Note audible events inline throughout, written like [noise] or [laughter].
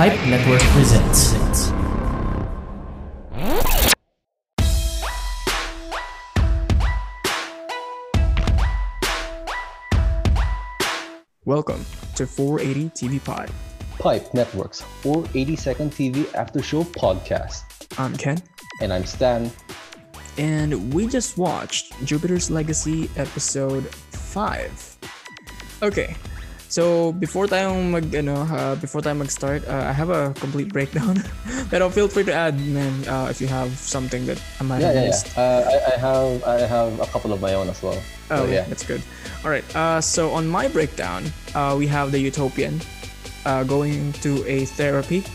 Pipe Network presents. Welcome to 480 TV Pod. Pipe Network's 480 Second TV After Show podcast. I'm Ken, And I'm Stan. and we just watched Jupiter's Legacy episode 5. Okay, so before tayo mag, ano, uh, before tayo mag-start, uh, I have a complete breakdown. [laughs] Pero feel free to add, man, uh, if you have something that I might Yeah, have yeah, missed. yeah. Uh, I, I have I have a couple of my own as well. Oh, So, yeah. that's good. All right. Uh, so on my breakdown, uh, we have the Utopian uh, going to a therapy,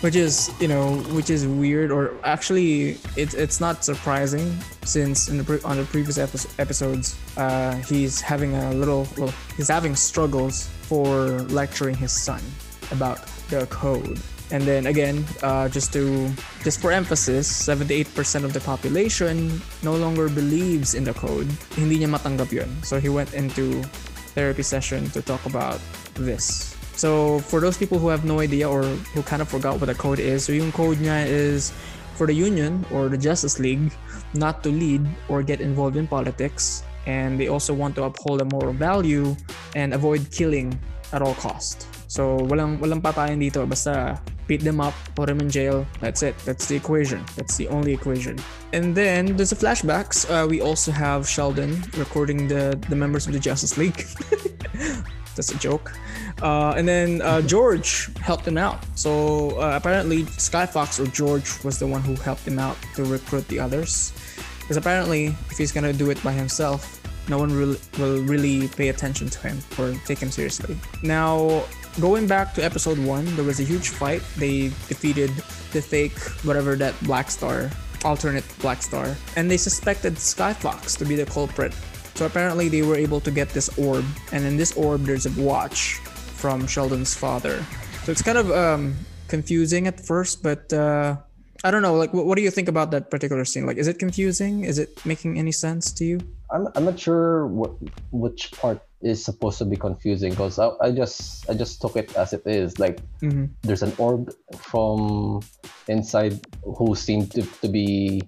which is you know which is weird or actually it's it's not surprising since in the pre- on the previous epi- episodes uh, he's having a little well he's having struggles for lecturing his son about the code. And then again, uh, just to just for emphasis, 78% of the population no longer believes in the code. Hindi niya matanggap yun. So he went into therapy session to talk about this. So for those people who have no idea or who kind of forgot what the code is, so yung code niya is for the union or the Justice League not to lead or get involved in politics and they also want to uphold a moral value and avoid killing at all cost. So walang walang patayan dito basta beat them up, put them in jail. That's it. That's the equation. That's the only equation. And then there's the flashbacks. Uh, we also have Sheldon recording the the members of the Justice League. [laughs] That's a joke. Uh, and then uh, George helped him out. So uh, apparently Skyfox or George was the one who helped him out to recruit the others. Because apparently, if he's gonna do it by himself, no one will really pay attention to him or take him seriously. Now, going back to episode one, there was a huge fight. They defeated the fake whatever that Black Star, alternate Black Star, and they suspected Skyfox to be the culprit. So apparently, they were able to get this orb, and in this orb, there's a watch from Sheldon's father. So it's kind of um, confusing at first, but uh, I don't know. Like, what, what do you think about that particular scene? Like, is it confusing? Is it making any sense to you? I'm, I'm not sure what which part is supposed to be confusing because I, I just I just took it as it is. Like hmm there's an orb from inside who seemed to, to be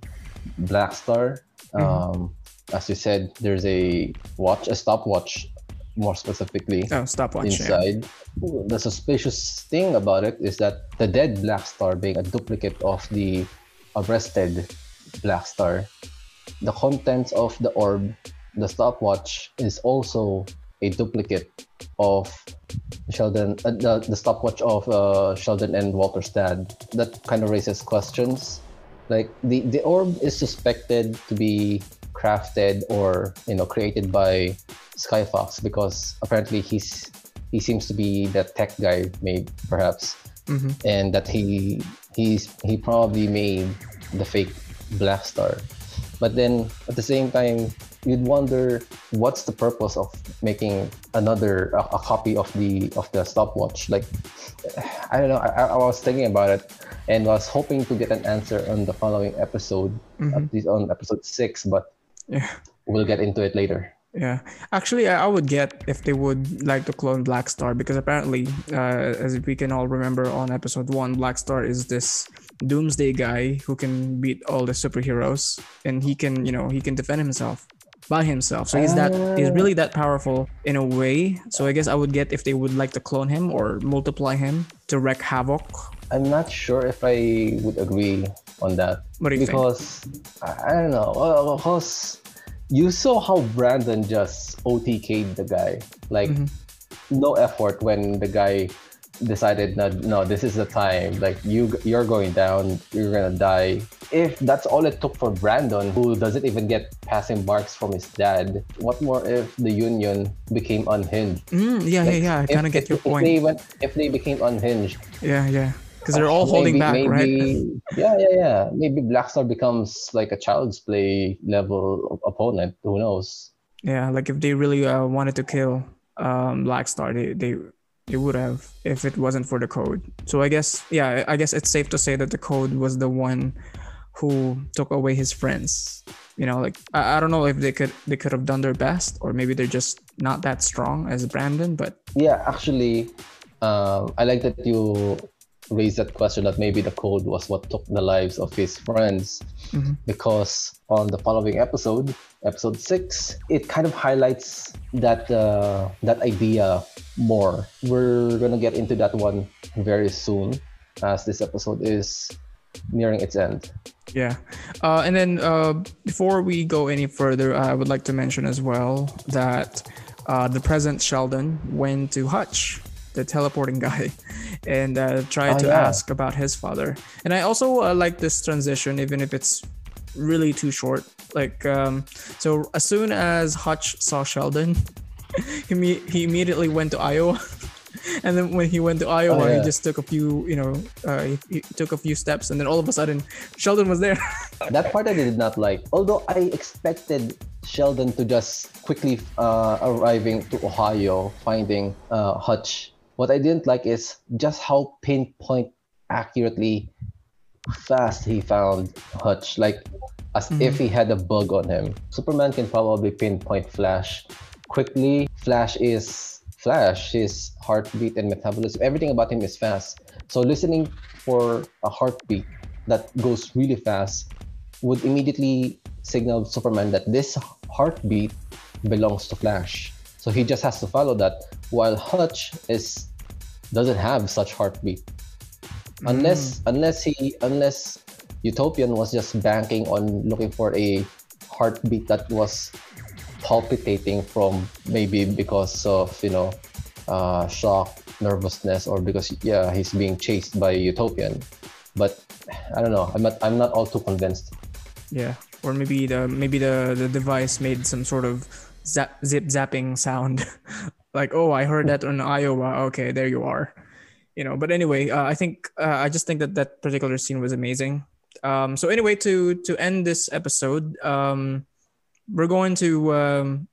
Black Star. Um, as you said, there's a watch, a stopwatch, more specifically. Oh, stopwatch. yeah. inside. The suspicious thing about it is that the dead Black Star being a duplicate of the arrested Black Star, the contents of the orb, the stopwatch, is also a duplicate of Sheldon, uh, the, the stopwatch of uh, Sheldon and Walter's dad. That kind of raises questions. Like the, the orb is suspected to be crafted or you know created by Skyfox because apparently he's he seems to be the tech guy, maybe perhaps, Mhm. and that he he's he probably made the fake Black Star. But then at the same time, you'd wonder what's the purpose of making another a, a copy of the of the stopwatch. Like I don't know. I, I was thinking about it and was hoping to get an answer on the following episode, Mhm. at least on episode six. But Yeah. we'll get into it later. Yeah, actually, I would get if they would like to clone Black Star because apparently, uh, as we can all remember on episode one, Black Star is this doomsday guy who can beat all the superheroes, and he can, you know, he can defend himself by himself. So he's that he's really that powerful in a way. So I guess I would get if they would like to clone him or multiply him to wreak havoc. I'm not sure if I would agree on that What do you think? because I, I don't know. Because you saw how Brandon just OTK'd the guy. Like Mhm. no effort when the guy decided no, no this is the time like you you're going down you're gonna die if that's all it took for brandon who doesn't even get passing marks from his dad what more if the union became unhinged Mm, yeah, yeah, yeah. I kind of get your if point. they went if they became unhinged Yeah, yeah. Because they're all holding back, maybe, right? Yeah, yeah, yeah. Maybe Blackstar becomes like a child's play level opponent. Who knows? Yeah, like if they really uh, wanted to kill um, Black Star, they, they they would have if it wasn't for the code. So I guess yeah, I guess it's safe to say that the code was the one who took away his friends. You know, like I, I don't know if they could they could have done their best, or maybe they're just not that strong as Brandon. But Yeah, actually, um, I like that you raise that question that maybe the cold was what took the lives of his friends. Mhm. Because on the following episode, episode six, it kind of highlights that uh, that idea more. We're gonna get into that one very soon, as this episode is nearing its end. Yeah. Uh, and then uh, before we go any further, I would like to mention as well that uh, the present Sheldon went to Hutch, the teleporting [laughs] guy, and uh, tried Oh, to yeah. ask about his father. And I also uh, like this transition, even if it's really too short. Like, um, so as soon as Hutch saw Sheldon, [laughs] he, me- he immediately went to Iowa. [laughs] And then when he went to Iowa, Oh, yeah. he just took a few, you know, uh, he, he took a few steps, and then all of a sudden, Sheldon was there. [laughs] that part I did not like. Although I expected Sheldon to just quickly uh, arriving to Ohio, finding uh, Hutch. What I didn't like is just how pinpoint accurately fast he found Hutch, like as if mm-hmm. he had a bug on him. Superman can probably pinpoint Flash quickly. Flash is Flash. His heartbeat and metabolism, everything about him is fast. So listening for a heartbeat that goes really fast would immediately signal Superman that this heartbeat belongs to Flash. So he just has to follow that. While Hutch is doesn't have such heartbeat, unless unless he unless Utopian was just banking on looking for a heartbeat that was palpitating from maybe because of you know uh, shock, nervousness, or because yeah he's being chased by Utopian. But I don't know. I'm not. I'm not all too convinced. Yeah, or maybe the maybe the the device made some sort of zap, zip zapping sound, [laughs] like oh I heard that on Iowa. Okay, there you are. You know, but anyway, uh, I think uh, I just think that that particular scene was amazing. Um, so anyway, to to end this episode, um, we're going to um,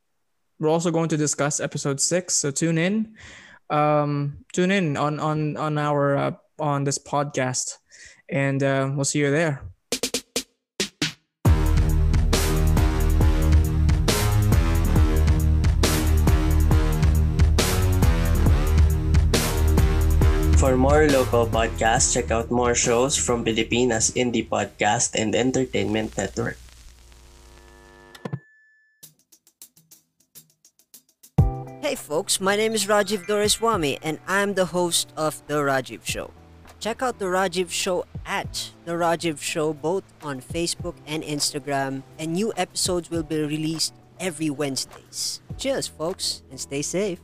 we're also going to discuss episode six. So tune in, um, tune in on on on our uh, on this podcast, and uh, we'll see you there. For more local podcasts, check out more shows from Pilipinas Indie Podcast and Entertainment Network. Hey folks, my name is Rajiv Doreswamy and I'm the host of The Rajiv Show. Check out The Rajiv Show at The Rajiv Show both on Facebook and Instagram, and new episodes will be released every Wednesdays. Cheers, folks, and stay safe.